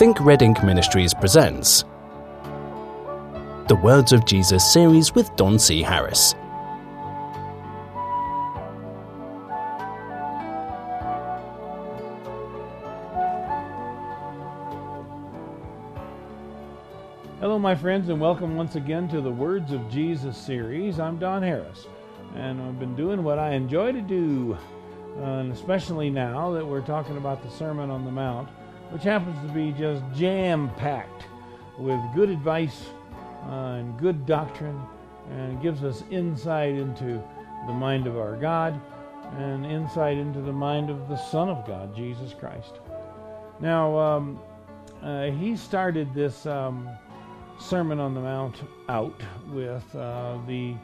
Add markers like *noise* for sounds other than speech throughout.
Think Red Ink Ministries presents the Words of Jesus series with Don C. Harris. Hello, my friends, and welcome once again to the Words of Jesus series. I'm Don Harris, and I've been doing what I enjoy to do, uh, and especially now that we're talking about the Sermon on the Mount, which happens to be just jam packed with good advice uh, and good doctrine, and gives us insight into the mind of our God and insight into the mind of the Son of God, Jesus Christ. Now, um, uh, he started this. Um, Sermon on the Mount out with uh, the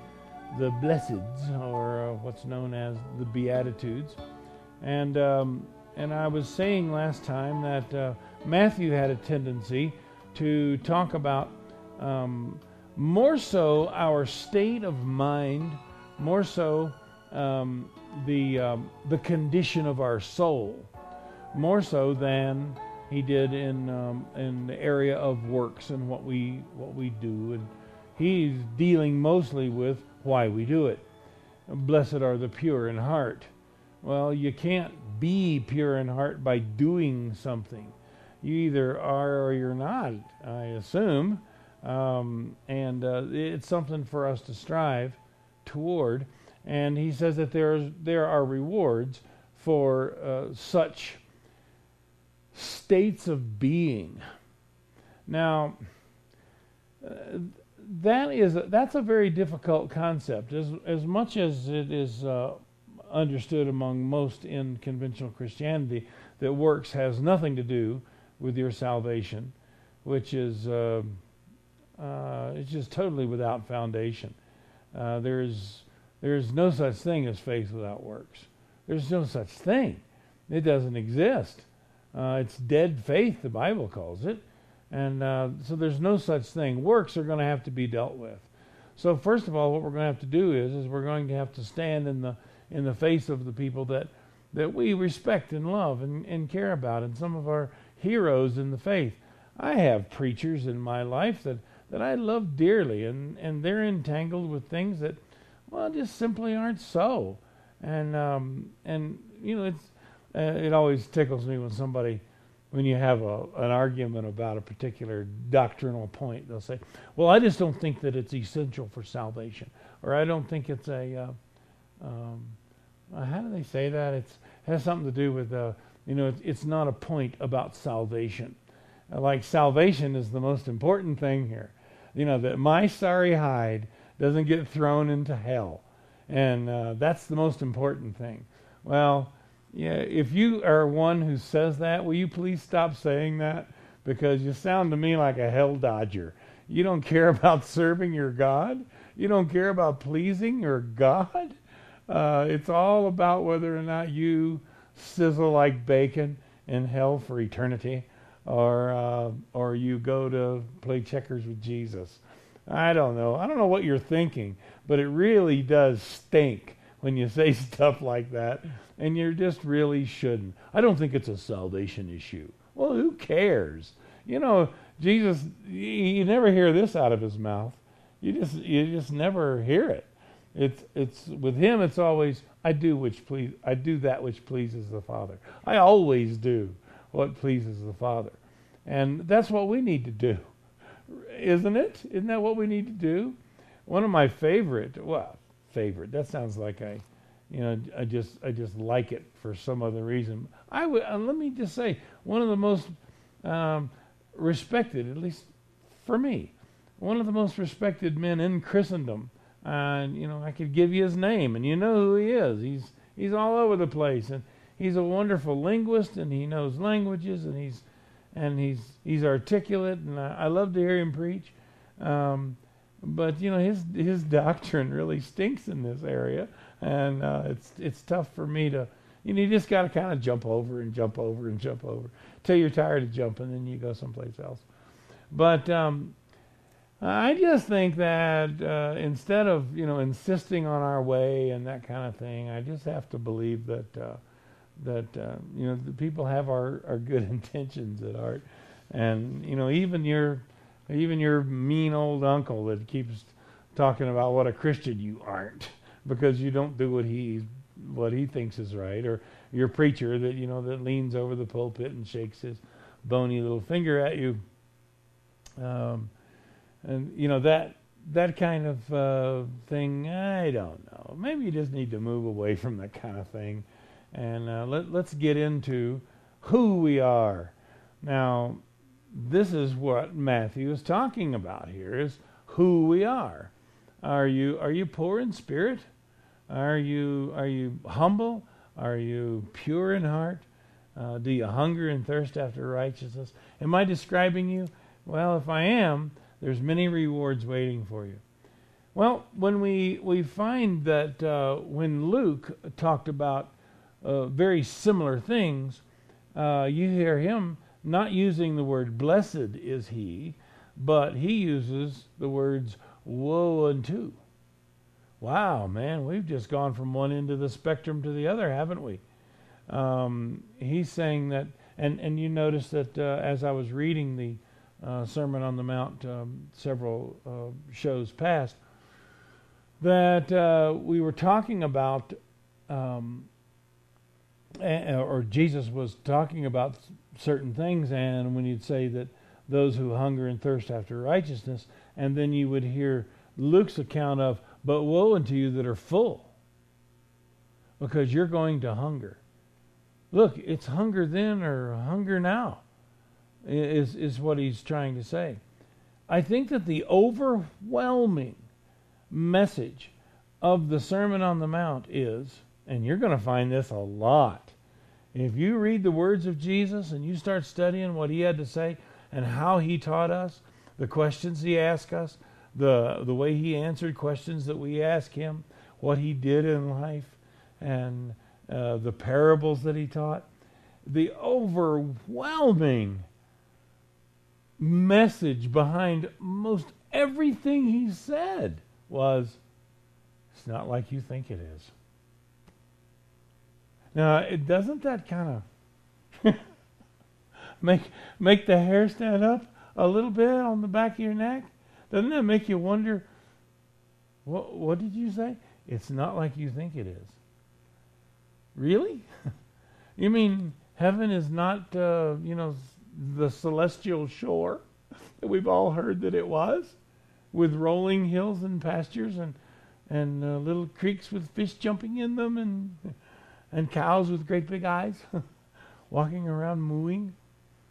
the blesseds, or uh, what's known as the Beatitudes, and um, and I was saying last time that uh, Matthew had a tendency to talk about um, more so our state of mind, more so um, the um, the condition of our soul, more so than he did in um, in the area of works and what we what we do, and he's dealing mostly with why we do it. Blessed are the pure in heart. Well, you can't be pure in heart by doing something. You either are or you're not. I assume, um, and uh, it's something for us to strive toward. And he says that there's there are rewards for uh, such states of being. Now, uh, that is that's a very difficult concept. As as much as it is uh, understood among most in conventional Christianity that works has nothing to do with your salvation, which is uh, uh it's just totally without foundation. Uh, there's there's no such thing as faith without works. There's no such thing. It doesn't exist. Uh, it's dead faith, the Bible calls it. And uh, so there's no such thing. Works are going to have to be dealt with. So first of all, what we're going to have to do is, is we're going to have to stand in the in the face of the people that that we respect and love and, and care about, and some of our heroes in the faith. I have preachers in my life that, that I love dearly, and, and they're entangled with things that, well, just simply aren't so. And um, and you know, it's uh, it always tickles me when somebody, when you have a, an argument about a particular doctrinal point, they'll say, "Well, I just don't think that it's essential for salvation," or "I don't think it's a." Uh, um, uh, how do they say that? It has something to do with, uh, you know, it's, it's, not a point about salvation. Uh, like salvation is the most important thing here. You know that my sorry hide doesn't get thrown into hell, and uh, that's the most important thing. Well, yeah, if you are one who says that, will you please stop saying that? Because you sound to me like a hell dodger. You don't care *laughs* about serving your God. You don't care about pleasing your God. Uh, it's all about whether or not you sizzle like bacon in hell for eternity, or uh, or you go to play checkers with Jesus. I don't know. I don't know what you're thinking, but it really does stink when you say *laughs* stuff like that and you just really shouldn't. I don't think it's a salvation issue. Well, who cares? You know, Jesus, you never hear this out of his mouth. You just you just never hear it. It's it's with him. It's always I do which please I do that which pleases the Father. I always do what pleases the Father, and that's what we need to do, isn't it? Isn't that what we need to do? One of my favorite, well, favorite. That sounds like I you know, I just I just like it for some other reason. I would let me just say one of the most um, respected, at least for me, one of the most respected men in Christendom. And you know, I could give you his name, and you know who he is. He's he's all over the place, and he's a wonderful linguist, and he knows languages, and he's and he's he's articulate, and I, I love to hear him preach. Um, but you know, his his doctrine really stinks in this area and uh, it's it's tough for me to. You know, you just got to kind of jump over and jump over and jump over till you're tired of jumping, and you go someplace else. But um, I just think that uh, instead of you know insisting on our way and that kind of thing, I just have to believe that uh, that uh, you know the people have our, our good *laughs* intentions at heart, and you know even your even your mean old uncle that keeps talking about what a Christian you aren't *laughs* because you don't do what he what he thinks is right, or your preacher that you know that leans over the pulpit and shakes his bony little finger at you. Um, and you know that that kind of uh, thing. I don't know. Maybe you just need to move away from that kind of thing, and uh, let let's get into who we are. Now, this is what Matthew is talking about here: is who we are. Are you are you poor in spirit? Are you are you humble? Are you pure in heart? Uh, do you hunger and thirst after righteousness? Am I describing you? Well, if I am, there's many rewards waiting for you. Well, when we we find that uh, when Luke talked about uh, very similar things, uh, you hear him not using the word "blessed is he," but he uses the words "woe unto." Wow, man, we've just gone from one end of the spectrum to the other, haven't we? Um, he's saying that, and, and you notice that uh, as I was reading the uh, Sermon on the Mount um, several uh, shows past, that uh, we were talking about, um, or Jesus was talking about certain things, and when you'd say that those who hunger and thirst after righteousness, and then you would hear Luke's account of but woe unto you that are full, because you're going to hunger. Look, it's hunger then or hunger now, is, is what he's trying to say. I think that the overwhelming message of the Sermon on the Mount is, and you're going to find this a lot. If you read the words of Jesus and you start studying what he had to say and how he taught us, the questions he asked us, the the way he answered questions that we ask him, what he did in life, and uh, the parables that he taught, the overwhelming message behind most everything he said was, "It's not like you think it is." Now, it doesn't that kind of *laughs* make make the hair stand up a little bit on the back of your neck? Doesn't that make you wonder? What what did you say? It's not like you think it is. Really? *laughs* you mean heaven is not, uh, you know, the celestial shore that we've all heard that it was, with rolling hills and pastures and and uh, little creeks with fish jumping in them and and cows with great big eyes *laughs* walking around mooing.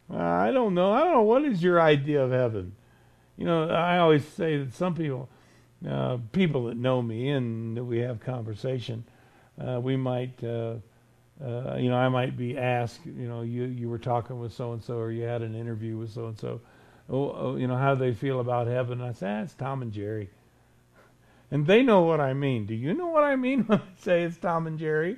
Uh, I don't know. I don't know. What is your idea of heaven? You know, I always say that some people, uh, people that know me and that we have conversation, uh, we might, uh, you know, I might be asked, you know, you you were talking with so and so, or you had an interview with so and so. Oh, you know, how do they feel about heaven? I say, ah, it's Tom and Jerry. And they know what I mean. Do you know what I mean when I say it's Tom and Jerry?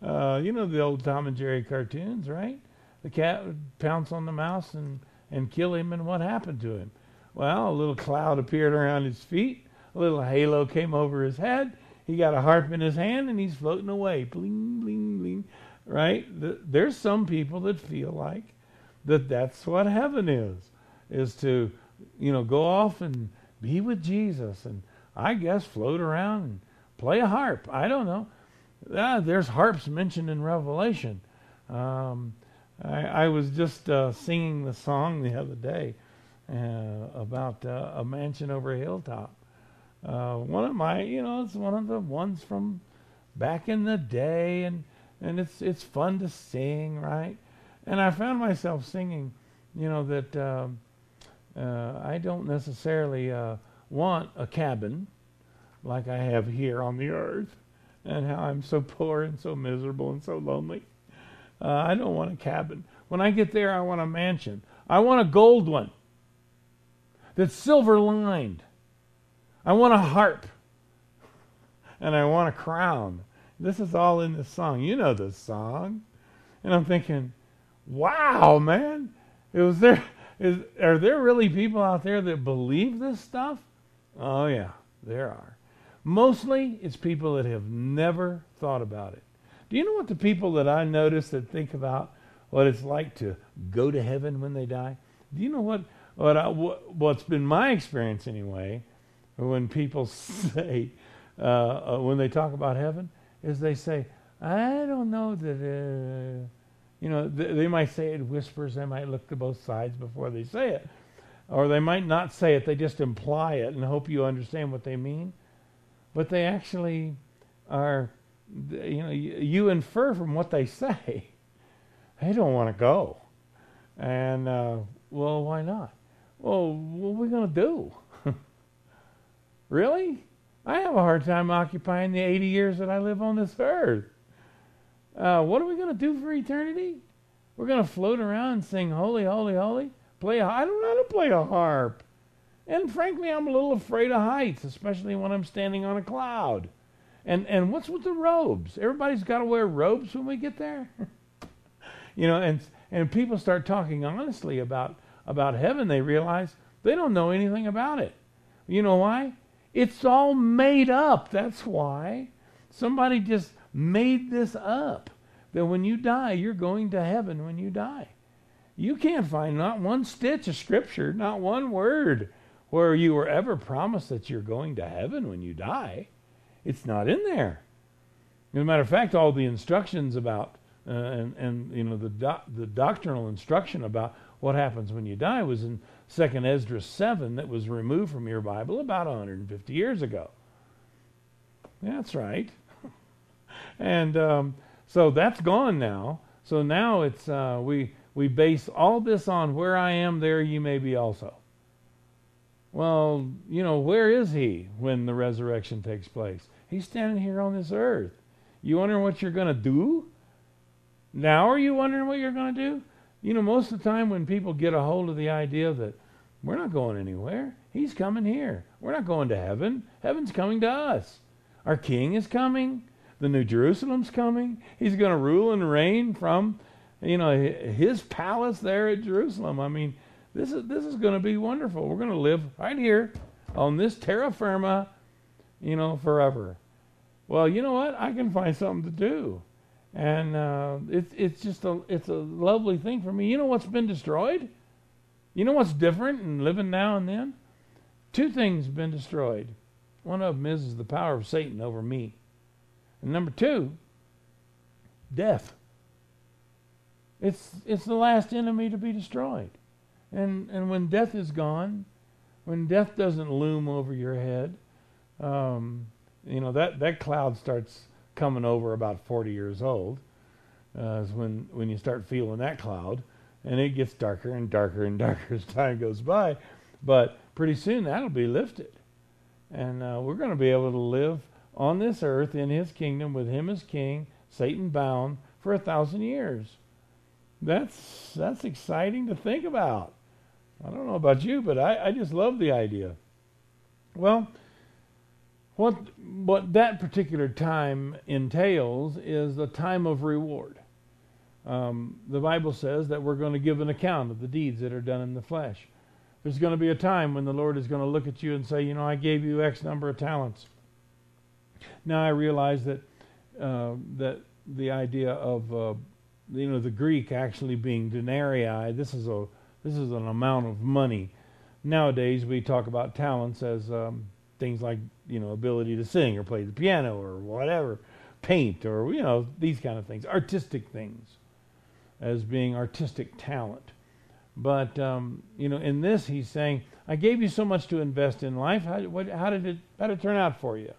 Uh, you know the old Tom and Jerry cartoons, right? The cat would pounce on the mouse and, and kill him, and what happened to him? Well, a little cloud appeared around his feet. A little halo came over his head. He got a harp in his hand and he's floating away. Bling, bling, bling. Right? There's some people that feel like that that's what heaven is, is to, you know, go off and be with Jesus and I guess float around and play a harp. I don't know. Ah, there's harps mentioned in Revelation. Um, I, I, was just uh, singing the song the other day uh, about uh, a mansion over a hilltop. Uh, one of my, you know, it's one of the ones from back in the day, and and it's it's fun to sing, right? And I found myself singing, you know, that um, uh, I don't necessarily uh, want a cabin like I have here on the earth, and how I'm so *laughs* poor and so miserable and so lonely. Uh, I don't want a cabin. When I get there, I want a mansion. I want a gold one that's silver lined. I want a harp. And I want a crown. This is all in this song. You know this song. And I'm thinking, wow, man. Is there is are there really people out there that believe this stuff? Oh yeah, there are. Mostly it's people that have never thought about it. Do you know what the people that I notice that think about what it's like to go to heaven when they die? Do you know what what I, what what's been my experience anyway? When people *laughs* say uh, uh, when they talk about heaven, is they say, "I don't know that." Uh, you know, th- they might say it whispers. They might look to both sides before they say it, or they might not say it. They just imply it and hope you understand what they mean. But they actually are. You know, you, you infer from what they *laughs* say. They don't want to go, and uh, well, why not? Well, what are we going to do? Really? I have a hard time occupying the 80 years that I live on this earth. Uh, what are we going to do for eternity? We're going to float around and sing holy, holy, holy. Play. A, I don't know how to play a harp. And frankly, I'm a little afraid of heights, especially when I'm standing on a cloud. And and what's with the robes? Everybody's got to wear robes when we get there. *laughs* you know, and and people start talking honestly about about heaven, they realize they don't know anything about it. You know why? It's all made up. That's why. Somebody just made this up. That when you die, you're going to heaven when you die. You can't find not one stitch of scripture, not one word where you were ever promised that you're going to heaven when you die. It's not in there. As a matter of fact, all the instructions about uh, and, and you know the the doctrinal instruction about what happens when you die was in Second Esdras seven that was removed from your Bible about 150 years ago. That's right. *laughs* and um, so that's gone now. So now it's uh, we we base all this on where I am, there you may be also. Well, you know, where is he when the resurrection takes place? He's standing here on this earth. You wondering what you're going to do? Now are you wondering what you're going to do? You know, most of the time when people get a hold of the idea that we're not going anywhere, he's coming here. We're not going to heaven. Heaven's coming to us. Our king is coming. The New Jerusalem's coming. He's going to rule and reign from, you know, his palace there at Jerusalem. I mean, this is this is going to be wonderful. We're going to live right here on this terra firma, you know, forever. Well, you know what? I can find something to do, and uh, it's it's just a it's a lovely thing for me. You know what's been destroyed? You know what's different in living now and then? Two things have been destroyed. One of them is, is the power of Satan over me. And number two, death. It's, it's the last enemy to be destroyed. And, and when death is gone, when death doesn't loom over your head, um, you know, that, that cloud starts coming over about 40 years old, uh, is when, when you start feeling that cloud. And it gets darker and darker and *laughs* darker as time goes by. But pretty soon that'll be lifted. And uh, we're going to be able to live on this earth in his kingdom with him as king, Satan bound, for a thousand years. That's that's exciting to think about. I don't know about you, but I, I just love the idea. Well, what what that particular time entails is the time of reward. Um, the Bible says that we're going to give an account of the deeds that are done in the flesh. There's going to be a time when the Lord is going to look at you and say, you know, I gave you X number of talents. Now I realize that uh, that the idea of uh, you know the Greek actually being denarii. This is a this is an amount of money. Nowadays we talk about talents as um, things like you know ability to sing or play the piano or whatever, paint or you know these kind of things, artistic things, as being artistic talent. But um, you know, in this, he's saying, "I gave you so much to invest in life. How, what, how did it how did it turn out for you?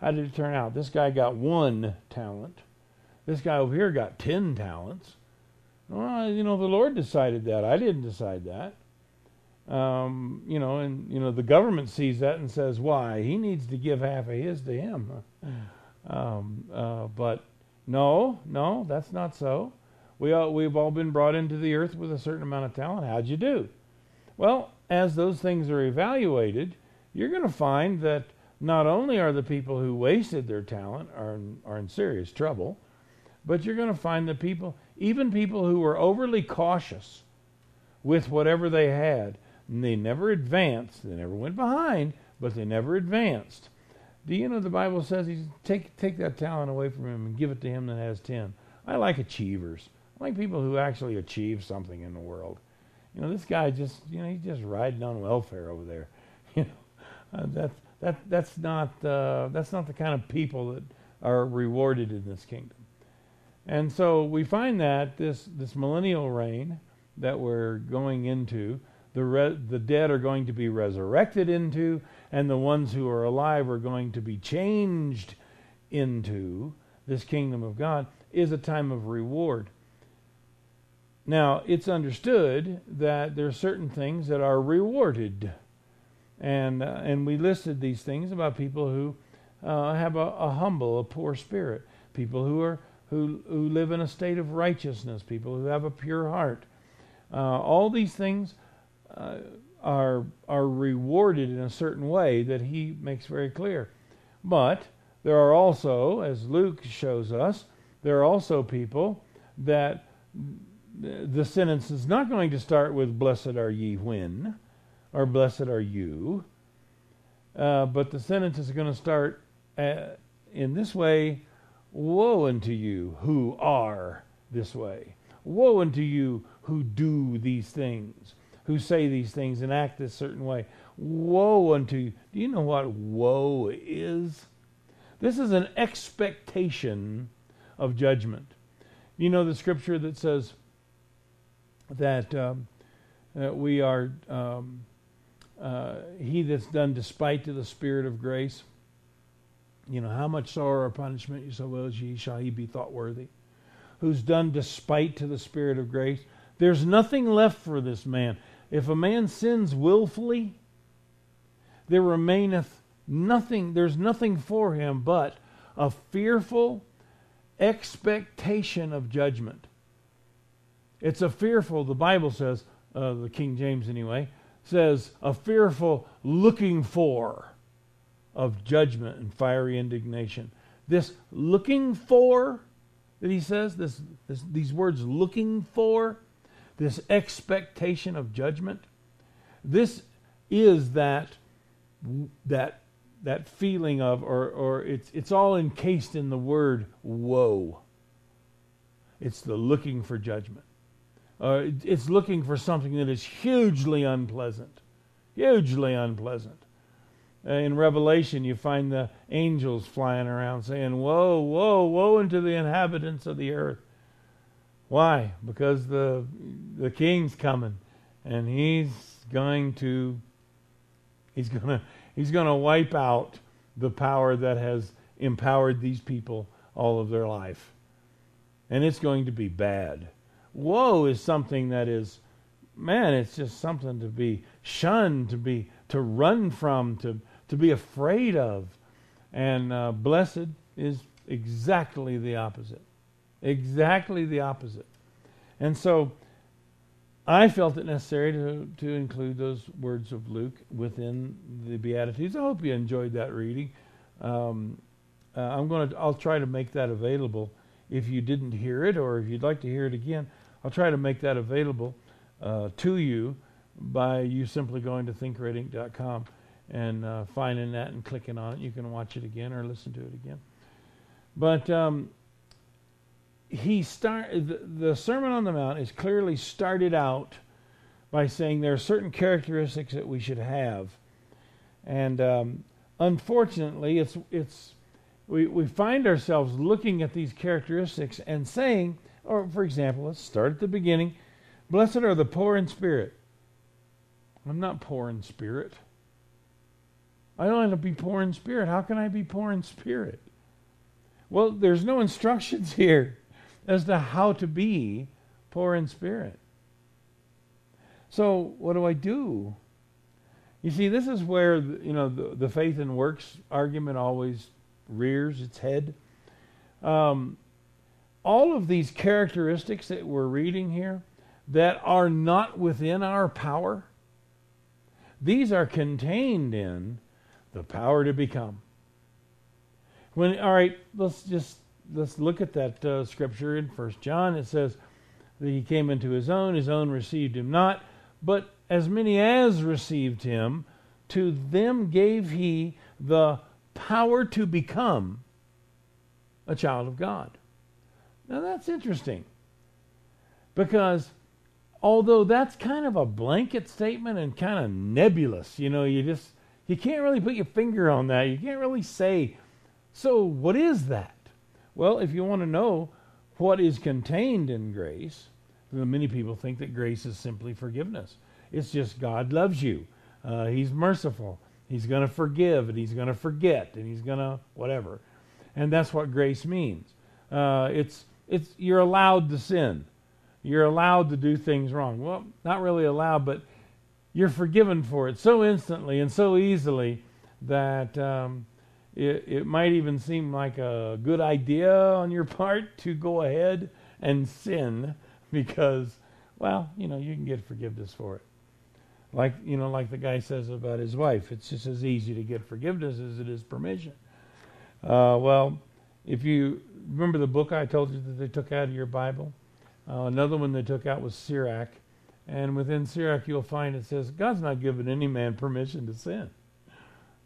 How did it turn out? This guy got one talent. This guy over here got ten talents. Well, you know, the Lord decided that. I didn't decide that. Um, you know, and you know, the government sees that and says, "Why? He needs to give half of his to him." Um, uh, but no, no, that's not so. We all, we've all been brought into the earth with a certain amount of talent. How'd you do? Well, as those things are evaluated, you're going to find that not only are the people who wasted their talent are in, are in serious trouble, but you're going to find that people, even people who were overly cautious with whatever they had, they never advanced. They never went behind, but they never advanced. Do you know the Bible says he's take take that talent away from him and give it to him that has ten? I like achievers. I like people who actually achieve something in the world. you know, this guy just, you know, he's just riding on welfare over there. *laughs* You know, uh, that's that that's not uh, that's not the kind of people that are rewarded in this kingdom. And so we find that this this millennial reign that we're going into, the re- the dead are going to be resurrected into, and the ones who are alive are going to be changed into this kingdom of God is a time of reward. Now, it's understood that there are certain things that are rewarded. And, uh, and we listed these things about people who uh, have a, a, humble, a poor spirit, people who, are, who, who live in a state of righteousness, people who have a pure heart. Uh, all these things uh, are, are rewarded in a certain way that he makes very clear. But there are also, as Luke shows us, there are also people that the sentence is not going to start with "Blessed are ye when," or "Blessed are you," uh, but the sentence is going to start uh, in this way: "Woe unto you who are this way! Woe unto you who do these things, who say these things and act this certain way! Woe unto you!" Do you know what woe is? This is an expectation of judgment. You know the scripture that says that um, uh, we are um, uh, he that's done despite to the spirit of grace. You know, how much sorrow or punishment you so will ye shall he be thought worthy. Who's done despite to the spirit of grace. There's nothing left for this man. If a man sins willfully, there remaineth nothing, there's nothing for him but a fearful expectation of judgment. It's a fearful, the Bible says, uh, the King James anyway, says, a fearful looking for of judgment and fiery indignation. This looking for that he says, this, this, these words looking for, this expectation of judgment, this is that, that, that feeling of, or, or it's, it's all encased in the word woe. It's the looking for judgment. Uh, it's looking for something that is hugely unpleasant. Hugely unpleasant. Uh, in Revelation, you find the angels flying around saying, Woe, woe, woe unto the inhabitants of the earth. Why? Because the, the king's coming and he's going to he's going to he's going to wipe out the power that has empowered these people all of their life. And it's going to be bad woe is something that is, man, it's just something to be shunned, to be to run from, to to be afraid of, and uh, blessed is exactly the opposite, exactly the opposite, and so. I felt it necessary to, to include those words of Luke within the Beatitudes. I hope you enjoyed that reading. Um, uh, I'm going to. I'll try to make that available if you didn't hear it, or if you'd like to hear it again. I'll try to make that available uh, to you by you simply going to thinkredink.com and uh, finding that and clicking on it. You can watch it again or listen to it again. But um, he start the, Sermon on the Mount is clearly started out by saying there are certain characteristics that we should have, and um, unfortunately, it's it's we we find ourselves looking at these characteristics and saying or, for example, let's start at the beginning. Blessed are the poor in spirit. I'm not poor in spirit. I don't want to be poor in spirit. How can I be poor in spirit? Well, there's no instructions *laughs* here as to how to be poor in spirit. So, what do I do? You see, this is where you know the, the faith and works argument always rears its head. Um, all of these characteristics that we're reading here that are not within our power, these are contained in the power to become. When all right, let's just let's look at that uh, scripture in First John. It says that he came into his own, his own received him not, but as many as received him, to them gave he the power to become a child of God. Now that's interesting because although that's kind of a blanket statement and kind of nebulous. You know, you just you can't really put your finger on that. You can't really say, so what is that? Well, if you want to know what is contained in grace, many people think that grace is simply forgiveness. It's just God loves you. Uh, he's merciful. He's going to forgive and he's going to forget and he's going to whatever. And that's what grace means. Uh, it's it's you're allowed to sin. You're allowed to do things wrong. Well, not really allowed, but you're forgiven for it so instantly and so easily that um, it, it might even seem like a good idea on your *laughs* part to go ahead and sin because, well, you know, you can get forgiveness for it. Like you know, like the guy says about his wife, it's just as easy to get forgiveness as it is permission. Uh, well, if you remember the book I told you that they took out of your Bible, uh, another one they took out was Sirach, and within Sirach you'll find it says God's not given any man permission to sin.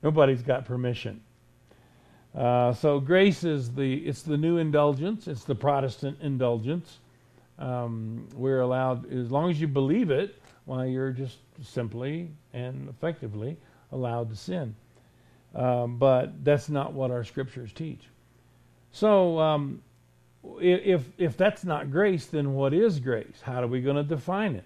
Nobody's got permission. Uh, so grace is the it's the new indulgence. It's the Protestant indulgence. Um, we're allowed as long as you believe it. Why you're just simply and effectively allowed to sin. Um, but that's not what our scriptures teach. So, um, if if that's not grace, then what is grace? How are we going to define it?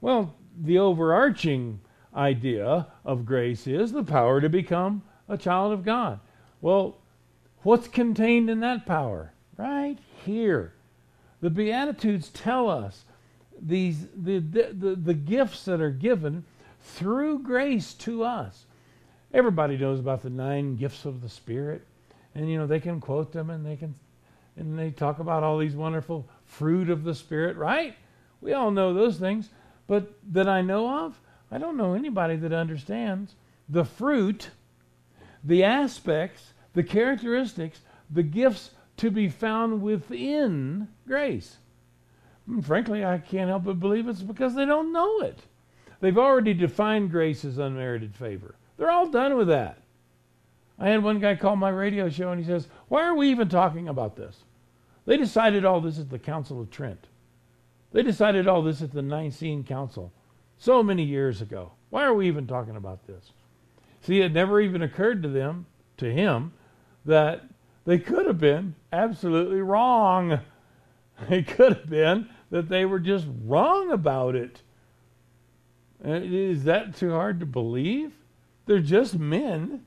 Well, the overarching idea of grace is the power to become a child of God. Well, what's contained in that power? Right here. The Beatitudes tell us these the, the, the, the gifts that are given through grace to us. Everybody knows about the nine gifts of the Spirit and you know they can quote them and they can and they talk about all these wonderful fruit of the spirit right we all know those things but that i know of i don't know anybody that understands the fruit the aspects the characteristics the gifts to be found within grace and frankly i can't help but believe it's because they don't know it they've already defined grace as unmerited favor they're all done with that I had one guy call my radio show and he says, Why are we even talking about this? They decided all this at the Council of Trent. They decided all this at the Nicene Council so many years ago. Why are we even talking about this? See, it never even occurred to them, to him, that they could have been absolutely wrong. *laughs* It could have been that they were just wrong about it. Uh, that too hard to believe? They're just men.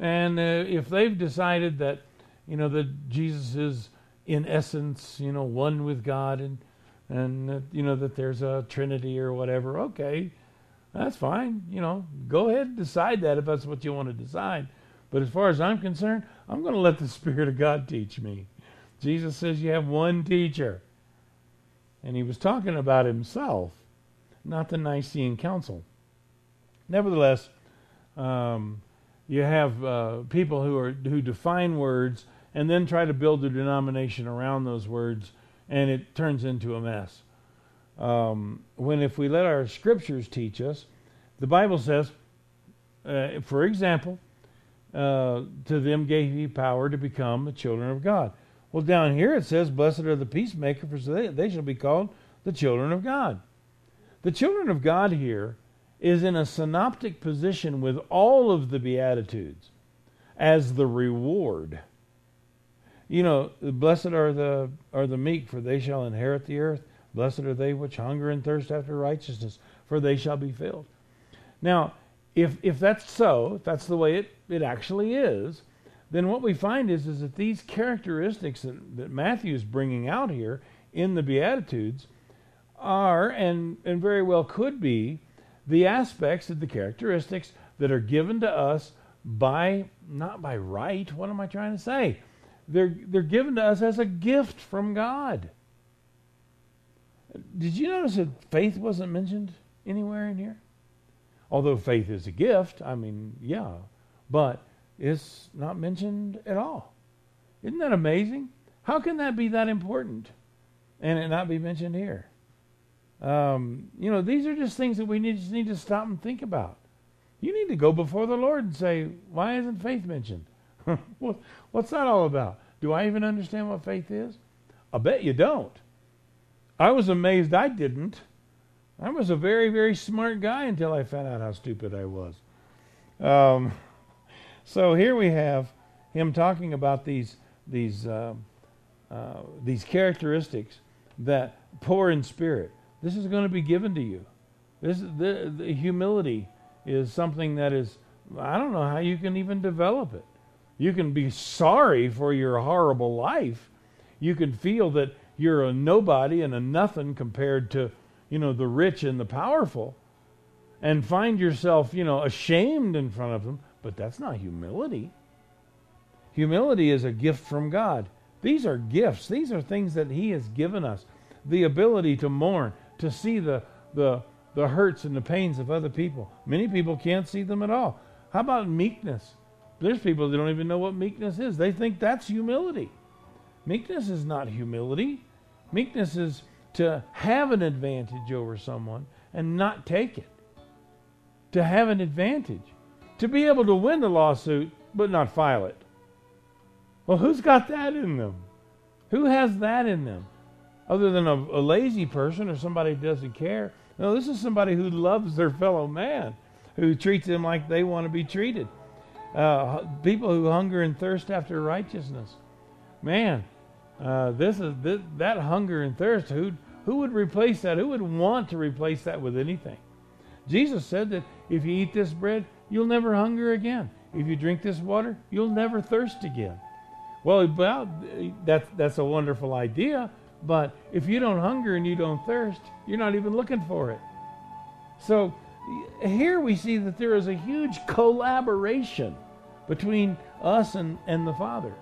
And uh, if they've decided that, you know, that Jesus is in essence, you know, one with God and, and uh, you know, that there's a Trinity or whatever, okay, that's fine. You know, go ahead and decide that if that's what you want to decide. But as far as I'm concerned, I'm going to let the Spirit of God teach me. Jesus says you have one teacher. And he was talking about himself, not the Nicene Council. Nevertheless, um, you have uh, people who are who define words and then try to build a denomination around those words, and it turns into a mess. Um, when if we let our scriptures teach us, the Bible says, uh, for example, uh, to them gave he power to become the children of God. Well, down here it says, "Blessed are the peacemakers, for they, they shall be called the children of God." The children of God here is in a synoptic position with all of the Beatitudes as the reward. You know, blessed are the are the meek, for they shall inherit the earth. Blessed are they which hunger and thirst after righteousness, for they shall be filled. Now, if if that's so, if that's the way it, it actually is, then what we find is, is that these characteristics that, that Matthew is bringing out here in the Beatitudes are and and very well could be the aspects of the characteristics that are given to us by not by right what am i trying to say they're they're given to us as a gift from god did you notice that faith wasn't mentioned anywhere in here although faith is a gift i mean yeah but it's not mentioned at all isn't that amazing how can that be that important and it not be mentioned here um, you know, these are just things that we need, just need to stop and think about. You need to go before the Lord and say, why isn't faith mentioned? *laughs* What's that all about? Do I even understand what faith is? I bet you don't. I was amazed I didn't I was a very, very smart guy until I found out how stupid I was. Um, so here we have him talking about these these uh, uh, these characteristics that poor in spirit. This is going to be given to you. This the, the humility is something that is I don't know how you can even develop it. You can be sorry for your horrible life. You can feel that you're a nobody and a nothing compared to, you know, the rich and the powerful and find yourself, you know, ashamed in front of them, but that's not humility. Humility is a gift from God. These are gifts. These are things that he has given us. The ability to mourn, to see the the the hurts and the pains of other people. Many people can't see them at all. How about meekness? There's people that don't even know what meekness is. They think that's humility. Meekness is not humility. Meekness is to have an advantage over someone and not take it. To have an advantage. To be able to win the lawsuit but not file it. Well, who's got that in them? Who has that in them? Other than a, a lazy person or somebody who doesn't care. No, this is somebody who loves their fellow man, who treats them like they want to be treated. Uh, people who hunger and thirst after righteousness. Man, uh, this is this, that hunger and thirst. Who who would replace that? Who would want to replace that with anything? Jesus said that if you eat this bread, you'll never hunger again. If you drink this water, you'll never thirst again. Well, well, that's that's a wonderful idea, but if you don't hunger and you don't thirst, you're not even looking for it. So here we see that there is a huge collaboration between us and, and the Father.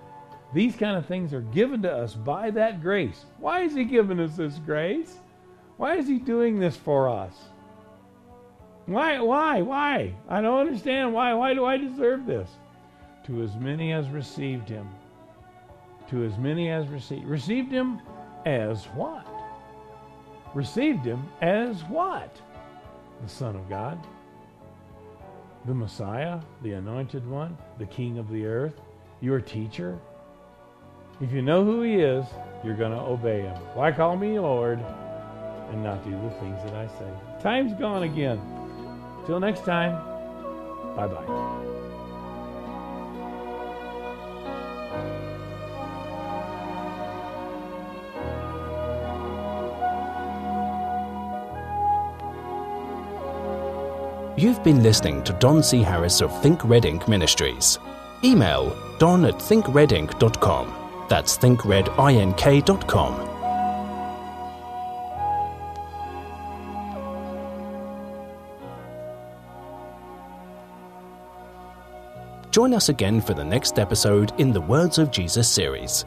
These kind of things are given to us by that grace. Why is He giving us this grace? Why is He doing this for us? Why, why, why? I don't understand. Why, why do I deserve this? To as many as received Him. To as many as received. Received Him as what? Received Him as what? The Son of God the Messiah, the Anointed One, the King of the earth, your teacher. If you know who He is, you're going to obey Him. Why call me Lord and not do the things that I say? Time's gone again. Till next time, bye bye. You've been listening to Don C. Harris of Think Red Ink Ministries. Email don at thinkredink.com. That's thinkredink.com. Join us again for the next episode in the Words of Jesus series.